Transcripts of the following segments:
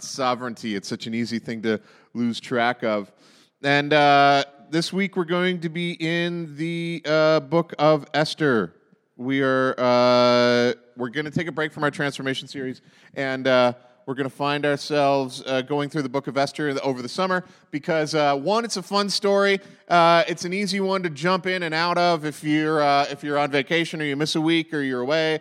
God's sovereignty. It's such an easy thing to lose track of. And uh, this week we're going to be in the uh, book of Esther. We are uh, we're going to take a break from our transformation series, and uh, we're going to find ourselves uh, going through the book of Esther over the summer because uh, one, it's a fun story. It's an easy one to jump in and out of if you're if you're on vacation or you miss a week or you're away.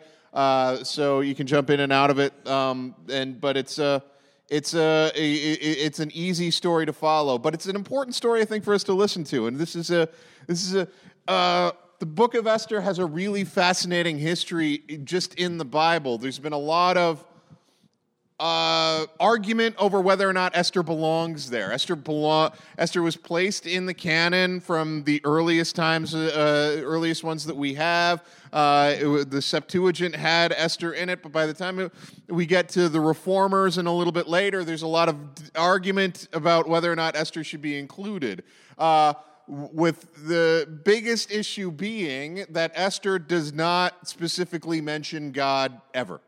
So you can jump in and out of it. Um, and but it's a it's a, it's an easy story to follow, but it's an important story I think for us to listen to. And this is a this is a uh, the book of Esther has a really fascinating history just in the Bible. There's been a lot of uh, argument over whether or not Esther belongs there. Esther belong- Esther was placed in the canon from the earliest times, uh, earliest ones that we have. Uh, it, the Septuagint had Esther in it, but by the time it, we get to the Reformers and a little bit later, there's a lot of argument about whether or not Esther should be included. Uh, with the biggest issue being that Esther does not specifically mention God ever.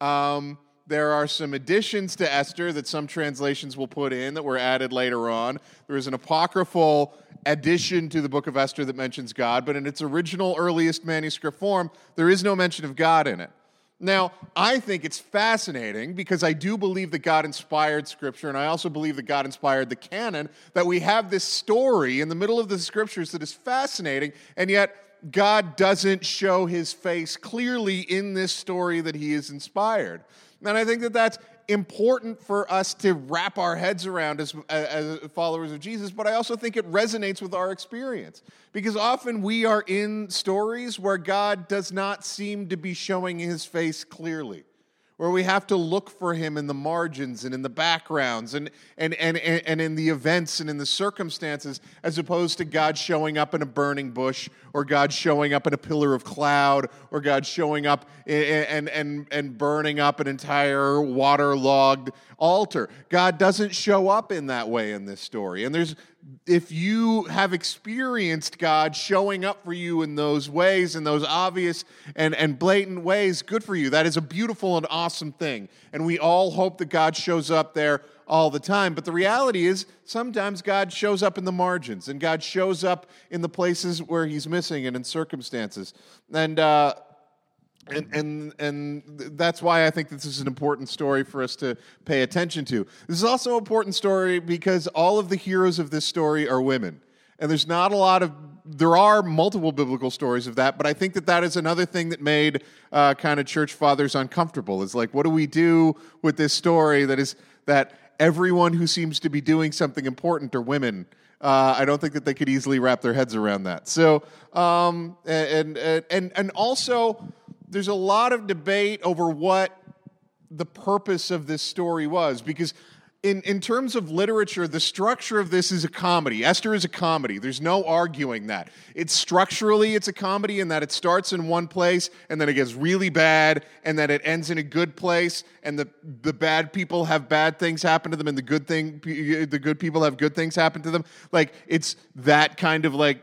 Um, there are some additions to Esther that some translations will put in that were added later on. There is an apocryphal addition to the book of Esther that mentions God, but in its original earliest manuscript form, there is no mention of God in it. Now, I think it's fascinating because I do believe that God inspired Scripture, and I also believe that God inspired the canon, that we have this story in the middle of the Scriptures that is fascinating, and yet God doesn't show his face clearly in this story that he is inspired. And I think that that's important for us to wrap our heads around as, as followers of Jesus, but I also think it resonates with our experience. Because often we are in stories where God does not seem to be showing his face clearly where we have to look for him in the margins and in the backgrounds and, and, and, and in the events and in the circumstances, as opposed to God showing up in a burning bush or God showing up in a pillar of cloud or God showing up and, and, and burning up an entire waterlogged altar. God doesn't show up in that way in this story. And there's if you have experienced God showing up for you in those ways, in those obvious and, and blatant ways, good for you. That is a beautiful and awesome thing. And we all hope that God shows up there all the time. But the reality is, sometimes God shows up in the margins and God shows up in the places where He's missing and in circumstances. And, uh, and, and, and that's why I think this is an important story for us to pay attention to. This is also an important story because all of the heroes of this story are women. And there's not a lot of, there are multiple biblical stories of that, but I think that that is another thing that made uh, kind of church fathers uncomfortable. Is like, what do we do with this story that is, that everyone who seems to be doing something important are women? Uh, I don't think that they could easily wrap their heads around that. So, um, and, and, and, and also, there's a lot of debate over what the purpose of this story was because in, in terms of literature, the structure of this is a comedy. Esther is a comedy. There's no arguing that. It's structurally, it's a comedy in that it starts in one place and then it gets really bad and then it ends in a good place and the, the bad people have bad things happen to them and the good thing the good people have good things happen to them. Like it's that kind of like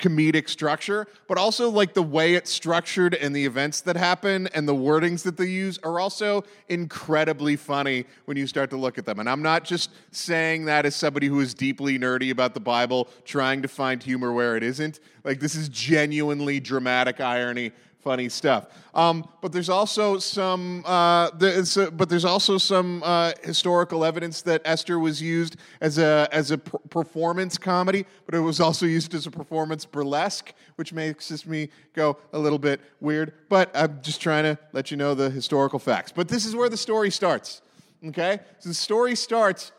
comedic structure, but also like the way it's structured and the events that happen and the wordings that they use are also incredibly funny when you start to look at them. And I'm not just saying that as somebody who is deeply nerdy about the Bible, trying to find humor where it isn't. Like, this is genuinely dramatic irony funny stuff. Um, but there's also some, uh, there's but there's also some uh, historical evidence that Esther was used as a as a performance comedy, but it was also used as a performance burlesque, which makes me go a little bit weird. But I'm just trying to let you know the historical facts. But this is where the story starts. Okay, so the story starts.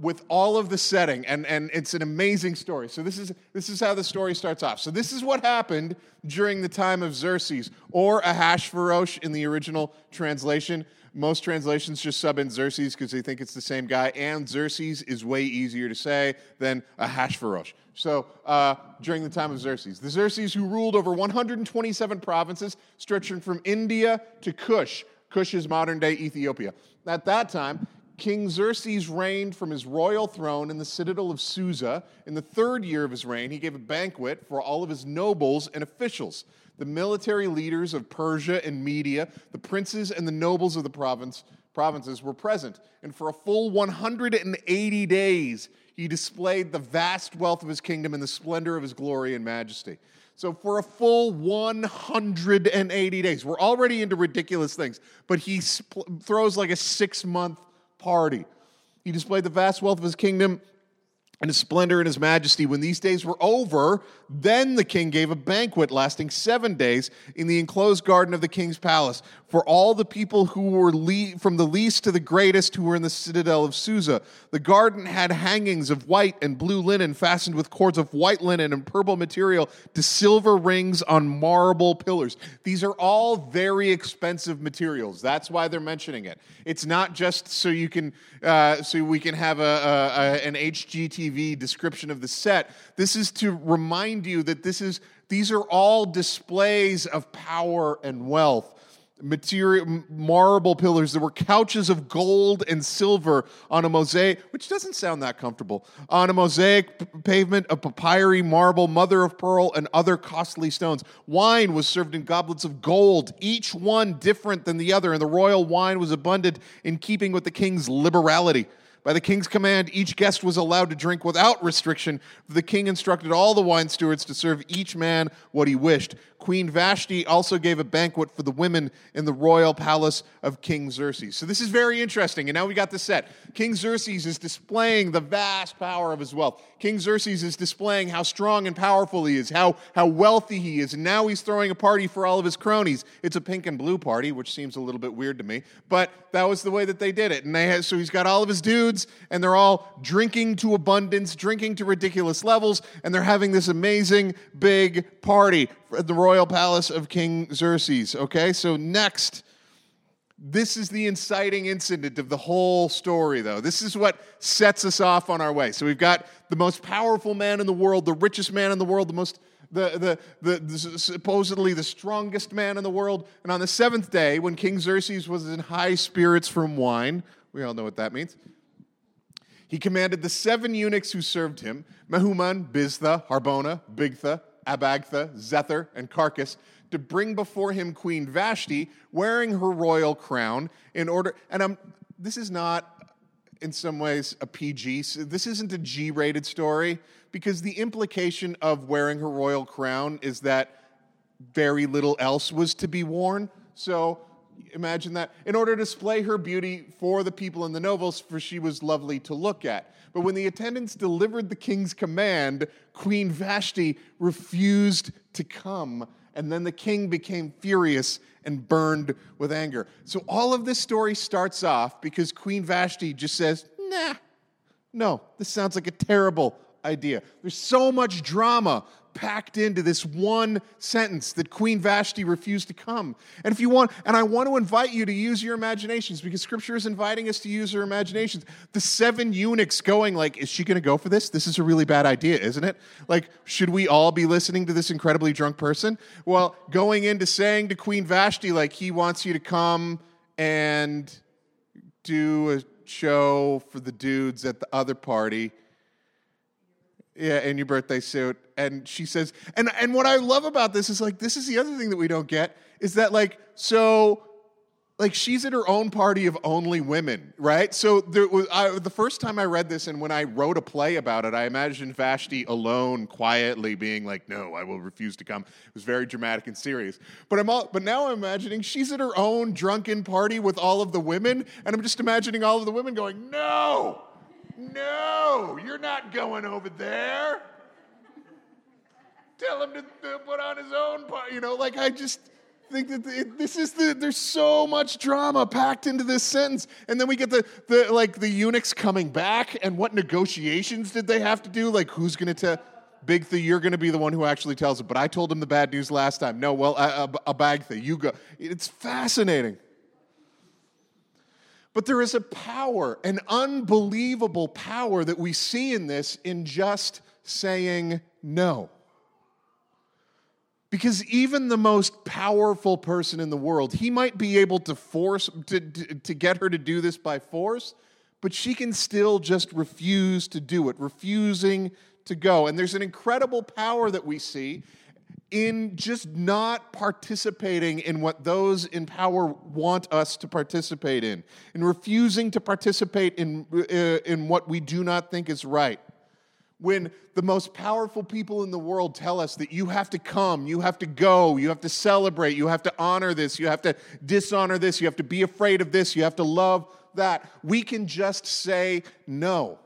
With all of the setting, and, and it's an amazing story. So this is this is how the story starts off. So this is what happened during the time of Xerxes, or Ahasuerus in the original translation. Most translations just sub in Xerxes because they think it's the same guy, and Xerxes is way easier to say than Ahasuerus. So uh, during the time of Xerxes, the Xerxes who ruled over 127 provinces, stretching from India to Kush. Kush is modern day Ethiopia. At that time, King Xerxes reigned from his royal throne in the citadel of Susa. In the third year of his reign, he gave a banquet for all of his nobles and officials, the military leaders of Persia and Media, the princes and the nobles of the province provinces were present. And for a full 180 days, he displayed the vast wealth of his kingdom and the splendor of his glory and majesty. So, for a full 180 days, we're already into ridiculous things, but he sp- throws like a six month party. He displayed the vast wealth of his kingdom and his splendor and his majesty. When these days were over, then the king gave a banquet lasting seven days in the enclosed garden of the king's palace for all the people who were le- from the least to the greatest who were in the citadel of Susa. The garden had hangings of white and blue linen fastened with cords of white linen and purple material to silver rings on marble pillars. These are all very expensive materials. That's why they're mentioning it. It's not just so you can uh, so we can have a, a, a an HGTV description of the set. This is to remind you that this is these are all displays of power and wealth. Material marble pillars there were couches of gold and silver on a mosaic which doesn't sound that comfortable on a mosaic p- pavement of porphyry marble mother of pearl and other costly stones. Wine was served in goblets of gold each one different than the other and the royal wine was abundant in keeping with the king's liberality by the king's command, each guest was allowed to drink without restriction. The king instructed all the wine stewards to serve each man what he wished. Queen Vashti also gave a banquet for the women in the royal palace of King Xerxes. So this is very interesting. And now we got the set. King Xerxes is displaying the vast power of his wealth. King Xerxes is displaying how strong and powerful he is, how, how wealthy he is. And now he's throwing a party for all of his cronies. It's a pink and blue party, which seems a little bit weird to me, but that was the way that they did it. And they had, so he's got all of his dudes, and they're all drinking to abundance, drinking to ridiculous levels, and they're having this amazing big party at the royal palace of King Xerxes. Okay, so next. This is the inciting incident of the whole story, though. This is what sets us off on our way. So we've got the most powerful man in the world, the richest man in the world, the most the, the, the, the, supposedly the strongest man in the world. And on the seventh day, when King Xerxes was in high spirits from wine, we all know what that means, he commanded the seven eunuchs who served him Mehuman, Biztha, Harbona, Bigtha, Abagtha, Zethar, and Karkas to bring before him Queen Vashti wearing her royal crown in order. And I'm, this is not, in some ways, a PG. This isn't a G rated story because the implication of wearing her royal crown is that very little else was to be worn. So imagine that. In order to display her beauty for the people in the nobles, for she was lovely to look at. But when the attendants delivered the king's command, Queen Vashti refused to come. And then the king became furious and burned with anger. So all of this story starts off because Queen Vashti just says, nah, no, this sounds like a terrible idea. There's so much drama packed into this one sentence that Queen Vashti refused to come. And if you want, and I want to invite you to use your imaginations because scripture is inviting us to use our imaginations. The seven eunuchs going like, is she going to go for this? This is a really bad idea, isn't it? Like, should we all be listening to this incredibly drunk person? Well, going into saying to Queen Vashti, like, he wants you to come and do a show for the dudes at the other party yeah, in your birthday suit. And she says, and and what I love about this is like this is the other thing that we don't get is that like so like she's at her own party of only women, right? So was, I, the first time I read this and when I wrote a play about it, I imagined Vashti alone, quietly being like, "No, I will refuse to come." It was very dramatic and serious. But I'm all, but now I'm imagining she's at her own drunken party with all of the women, and I'm just imagining all of the women going, "No." No, you're not going over there. Tell him to, to put on his own part. You know, like I just think that it, this is the there's so much drama packed into this sentence and then we get the the like the eunuchs coming back and what negotiations did they have to do like who's going to tell Bigtha, you're going to be the one who actually tells it. But I told him the bad news last time. No, well, a, a, a Bagtha, you go. It's fascinating. But there is a power, an unbelievable power that we see in this in just saying no. Because even the most powerful person in the world, he might be able to force, to, to, to, get her to do this by force, but she can still just refuse to do it, refusing to go. And there's an incredible power that we see in just not participating in what those in power want us to participate in, in refusing to participate in, uh, in what we do not think is right. When the most powerful people in the world tell us that you have to come, you have to go, you have to celebrate, you have to honor this, you have to dishonor this, you have to be afraid of this, you have to love that, we can just say no.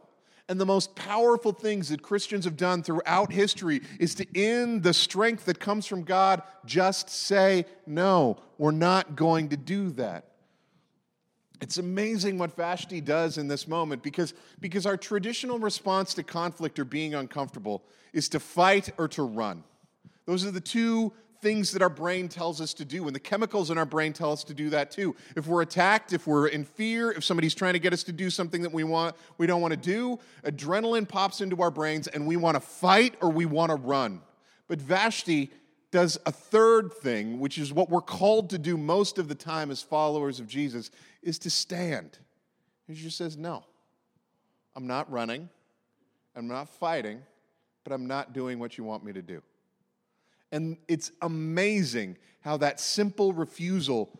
And the most powerful things that Christians have done throughout history is to, in the strength that comes from God, just say, no, we're not going to do that. It's amazing what Vashti does in this moment because, because our traditional response to conflict or being uncomfortable is to fight or to run. Those are the two things that our brain tells us to do, and the chemicals in our brain tell us to do that too. If we're attacked, if we're in fear, if somebody's trying to get us to do something that we want, we don't want to do, adrenaline pops into our brains, and we want to fight or we want to run. But Vashti does a third thing, which is what we're called to do most of the time as followers of Jesus, is to stand. He just says, No, I'm not running, I'm not fighting, but I'm not doing what you want me to do. And it's amazing how that simple refusal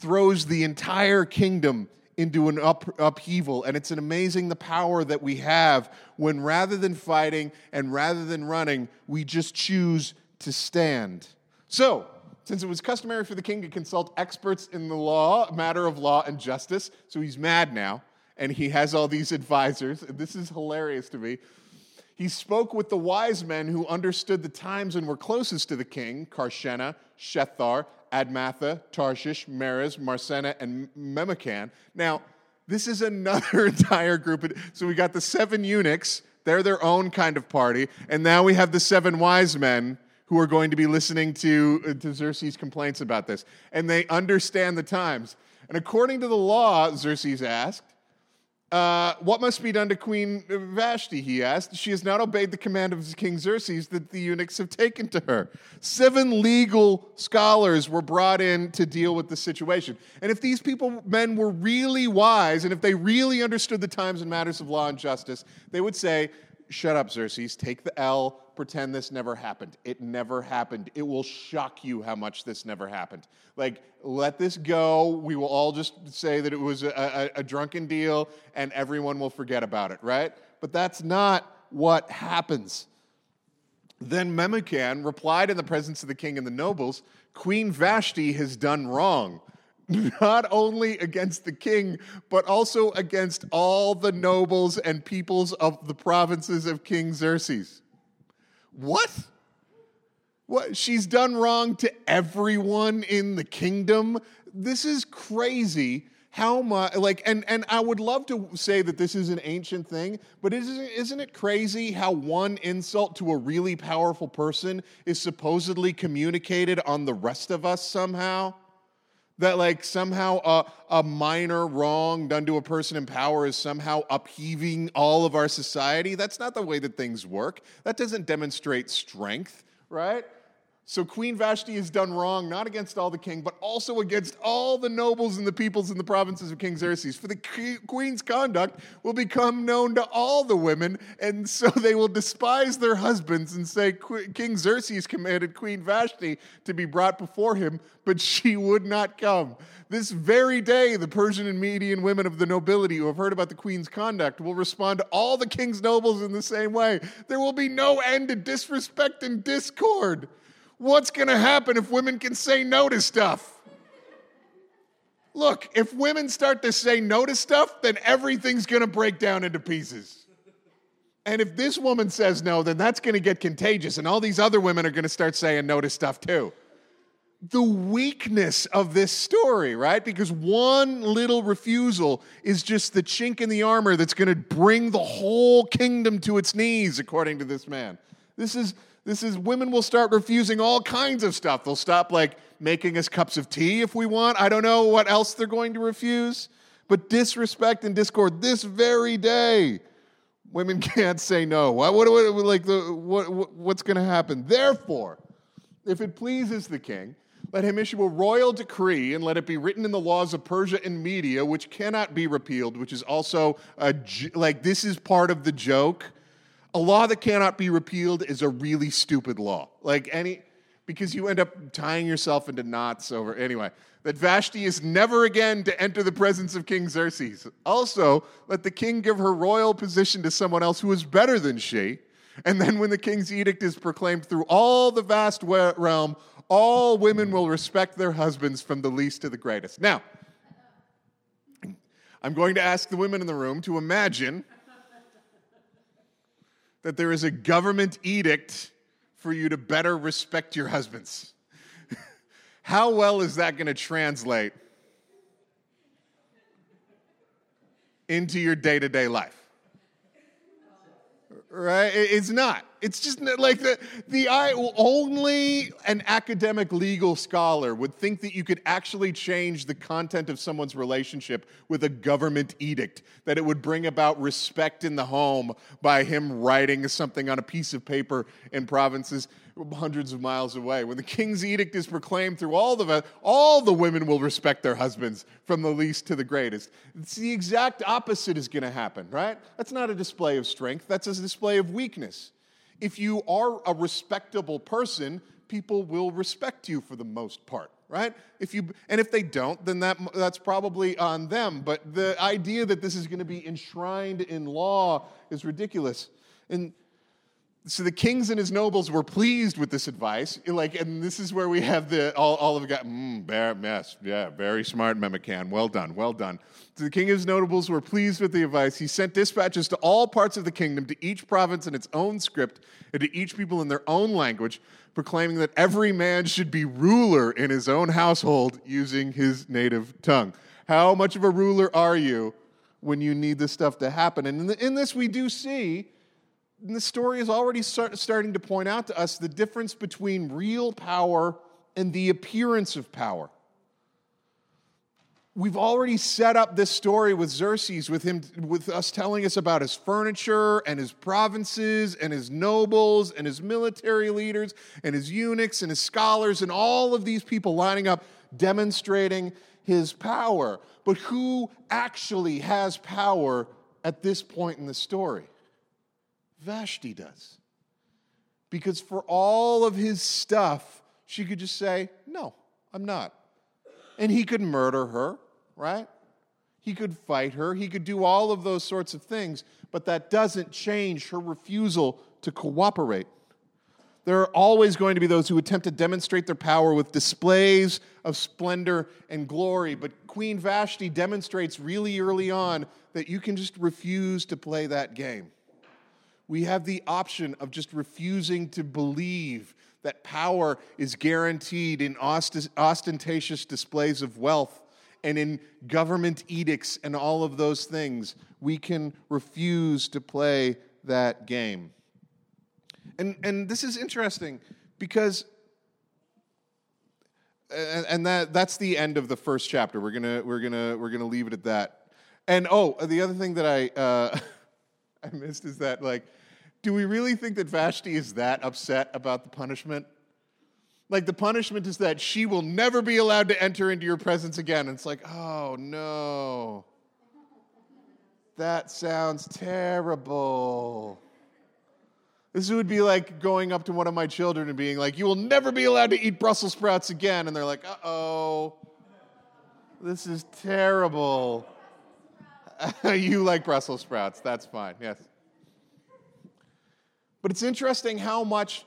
throws the entire kingdom into an up, upheaval. And it's an amazing the power that we have when rather than fighting and rather than running, we just choose to stand. So, since it was customary for the king to consult experts in the law, matter of law and justice, so he's mad now, and he has all these advisors. This is hilarious to me. He spoke with the wise men who understood the times and were closest to the king Karshena, Shethar, Admatha, Tarshish, Meres, Marsena, and Memucan. Now, this is another entire group. So we got the seven eunuchs, they're their own kind of party. And now we have the seven wise men who are going to be listening to, uh, to Xerxes' complaints about this. And they understand the times. And according to the law, Xerxes asked, uh, what must be done to Queen Vashti? He asked. She has not obeyed the command of King Xerxes that the eunuchs have taken to her. Seven legal scholars were brought in to deal with the situation. And if these people, men, were really wise and if they really understood the times and matters of law and justice, they would say, Shut up, Xerxes. Take the L. Pretend this never happened. It never happened. It will shock you how much this never happened. Like, let this go. We will all just say that it was a, a, a drunken deal and everyone will forget about it, right? But that's not what happens. Then Memucan replied in the presence of the king and the nobles Queen Vashti has done wrong not only against the king, but also against all the nobles and peoples of the provinces of King Xerxes. What? What? She's done wrong to everyone in the kingdom? This is crazy. How much, like, and, and I would love to say that this is an ancient thing, but isn't, isn't it crazy how one insult to a really powerful person is supposedly communicated on the rest of us somehow? That, like, somehow a, a minor wrong done to a person in power is somehow upheaving all of our society. That's not the way that things work. That doesn't demonstrate strength, right? So Queen Vashti has done wrong, not against all the king, but also against all the nobles and the peoples in the provinces of King Xerxes. For the queen's conduct will become known to all the women, and so they will despise their husbands and say, King Xerxes commanded Queen Vashti to be brought before him, but she would not come. This very day, the Persian and Median women of the nobility who have heard about the queen's conduct will respond to all the king's nobles in the same way. There will be no end to disrespect and discord. What's going to happen if women can say no to stuff? Look, if women start to say no to stuff, then everything's going to break down into pieces. And if this woman says no, then that's going to get contagious, and all these other women are going to start saying no to stuff too. The weakness of this story, right? Because one little refusal is just the chink in the armor that's going to bring the whole kingdom to its knees, according to this man. This is this is women will start refusing all kinds of stuff. They'll stop like making us cups of tea if we want. I don't know what else they're going to refuse. But disrespect and discord this very day. Women can't say no. What, what, what like the, what, what's going to happen? Therefore, if it pleases the king, let him issue a royal decree and let it be written in the laws of Persia and Media, which cannot be repealed, which is also a, like this is part of the joke a law that cannot be repealed is a really stupid law. Like any because you end up tying yourself into knots over. Anyway, that Vashti is never again to enter the presence of King Xerxes. Also, let the king give her royal position to someone else who is better than she. And then, when the king's edict is proclaimed through all the vast realm, all women will respect their husbands from the least to the greatest. Now, I'm going to ask the women in the room to imagine that there is a government edict for you to better respect your husbands. How well is that going to translate into your day to day life? Right? It's not. It's just like the, the I, only an academic legal scholar would think that you could actually change the content of someone's relationship with a government edict, that it would bring about respect in the home by him writing something on a piece of paper in provinces hundreds of miles away. When the king's edict is proclaimed through all the all the women will respect their husbands from the least to the greatest. It's the exact opposite is going to happen, right? That's not a display of strength, that's a display of weakness if you are a respectable person, people will respect you for the most part right? If you and if they don't then that that's probably on them. But the idea that this is going to be enshrined in law is ridiculous. And so the kings and his nobles were pleased with this advice. Like and this is where we have the all, all of got mm, yes yeah very smart memucan well done well done. So the king and his notables were pleased with the advice. He sent dispatches to all parts of the kingdom to each province in its own script and to each people in their own language proclaiming that every man should be ruler in his own household using his native tongue. How much of a ruler are you when you need this stuff to happen? And in, the, in this we do see the story is already start, starting to point out to us the difference between real power and the appearance of power. We've already set up this story with Xerxes, with him, with us telling us about his furniture and his provinces and his nobles and his military leaders and his eunuchs and his scholars and all of these people lining up, demonstrating his power. But who actually has power at this point in the story? Vashti does. Because for all of his stuff, she could just say, No, I'm not. And he could murder her, right? He could fight her. He could do all of those sorts of things, but that doesn't change her refusal to cooperate. There are always going to be those who attempt to demonstrate their power with displays of splendor and glory, but Queen Vashti demonstrates really early on that you can just refuse to play that game we have the option of just refusing to believe that power is guaranteed in ostentatious displays of wealth and in government edicts and all of those things. We can refuse to play that game. And, and this is interesting because and that that's the end of the first chapter. We're gonna we're gonna we're gonna leave it at that. And oh, the other thing that I uh, I missed is that, like, do we really think that Vashti is that upset about the punishment? Like, the punishment is that she will never be allowed to enter into your presence again. And it's like, oh no. That sounds terrible. This would be like going up to one of my children and being like, You will never be allowed to eat Brussels sprouts again. And they're like, Uh oh, this is terrible. you like Brussels sprouts. That's fine. Yes. But it's interesting how much,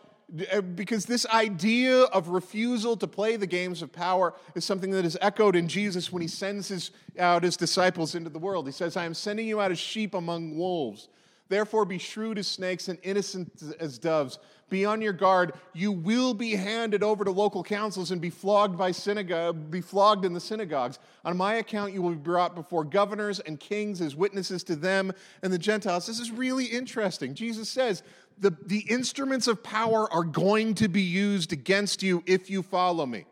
uh, because this idea of refusal to play the games of power is something that is echoed in Jesus when he sends his, out his disciples into the world. He says, I am sending you out as sheep among wolves. Therefore, be shrewd as snakes and innocent as doves. Be on your guard. You will be handed over to local councils and be flogged by synagogue, be flogged in the synagogues. On my account, you will be brought before governors and kings as witnesses to them and the Gentiles. This is really interesting. Jesus says the, the instruments of power are going to be used against you if you follow me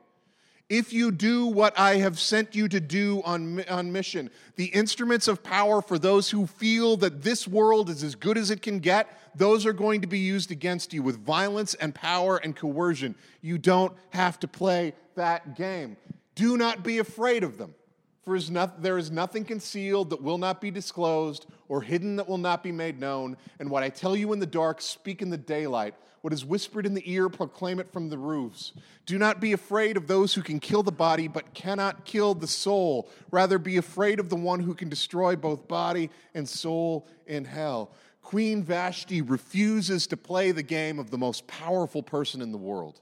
if you do what I have sent you to do on, on mission, the instruments of power for those who feel that this world is as good as it can get, those are going to be used against you with violence and power and coercion. You don't have to play that game. Do not be afraid of them, For there is nothing concealed that will not be disclosed, or hidden that will not be made known. And what I tell you in the dark, speak in the daylight. What is whispered in the ear, proclaim it from the roofs. Do not be afraid of those who can kill the body, but cannot kill the soul. Rather, be afraid of the one who can destroy both body and soul in hell. Queen Vashti refuses to play the game of the most powerful person in the world.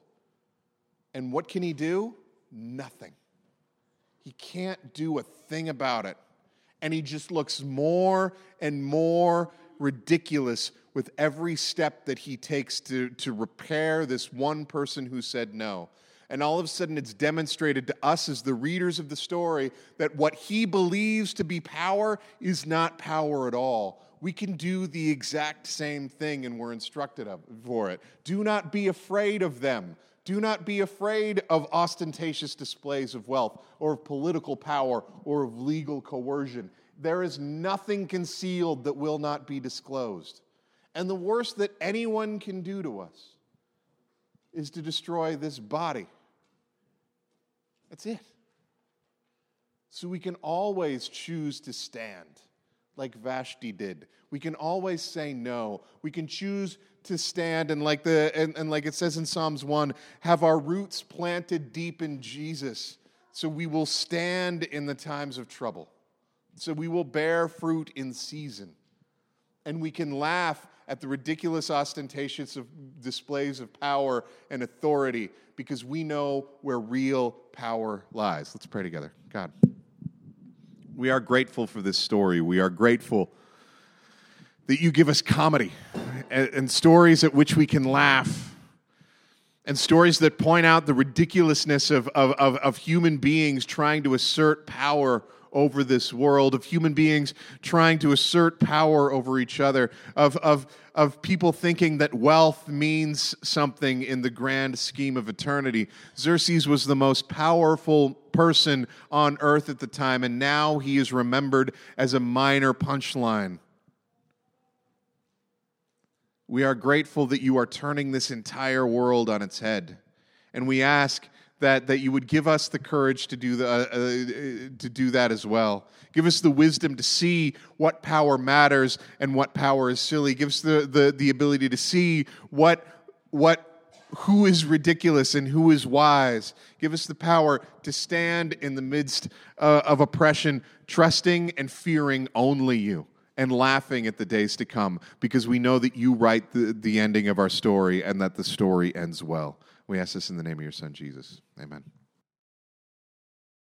And what can he do? Nothing. He can't do a thing about it. And he just looks more and more ridiculous with every step that he takes to, to repair this one person who said no. And all of a sudden, it's demonstrated to us as the readers of the story that what he believes to be power is not power at all. We can do the exact same thing, and we're instructed for it. Do not be afraid of them. Do not be afraid of ostentatious displays of wealth or of political power or of legal coercion. There is nothing concealed that will not be disclosed. And the worst that anyone can do to us is to destroy this body. That's it. So we can always choose to stand like Vashti did. We can always say no. We can choose to stand and like the and, and like it says in Psalms 1, have our roots planted deep in Jesus. So we will stand in the times of trouble. So we will bear fruit in season. And we can laugh at the ridiculous ostentatious of displays of power and authority because we know where real power lies. Let's pray together. God. We are grateful for this story. We are grateful that you give us comedy and, and, stories at which we can laugh, and stories that point out the ridiculousness of, of, of, of human beings trying to assert power over this world, of human beings trying to assert power over each other, of, of, of people thinking that wealth means something in the grand scheme of eternity. Xerxes was the most powerful person on earth at the time, and now he is remembered as a minor punchline. We are grateful that you are turning this entire world on its head. And we ask that, that you would give us the courage to do, the, uh, uh, to do that as well. Give us the wisdom to see what power matters and what power is silly. Give us the, the, the ability to see what, what who is ridiculous and who is wise. Give us the power to stand in the midst uh, of oppression, trusting and fearing only you and laughing at the days to come because we know that you write the, the ending of our story and that the story ends well. We ask this in the name of your son, Jesus. Amen.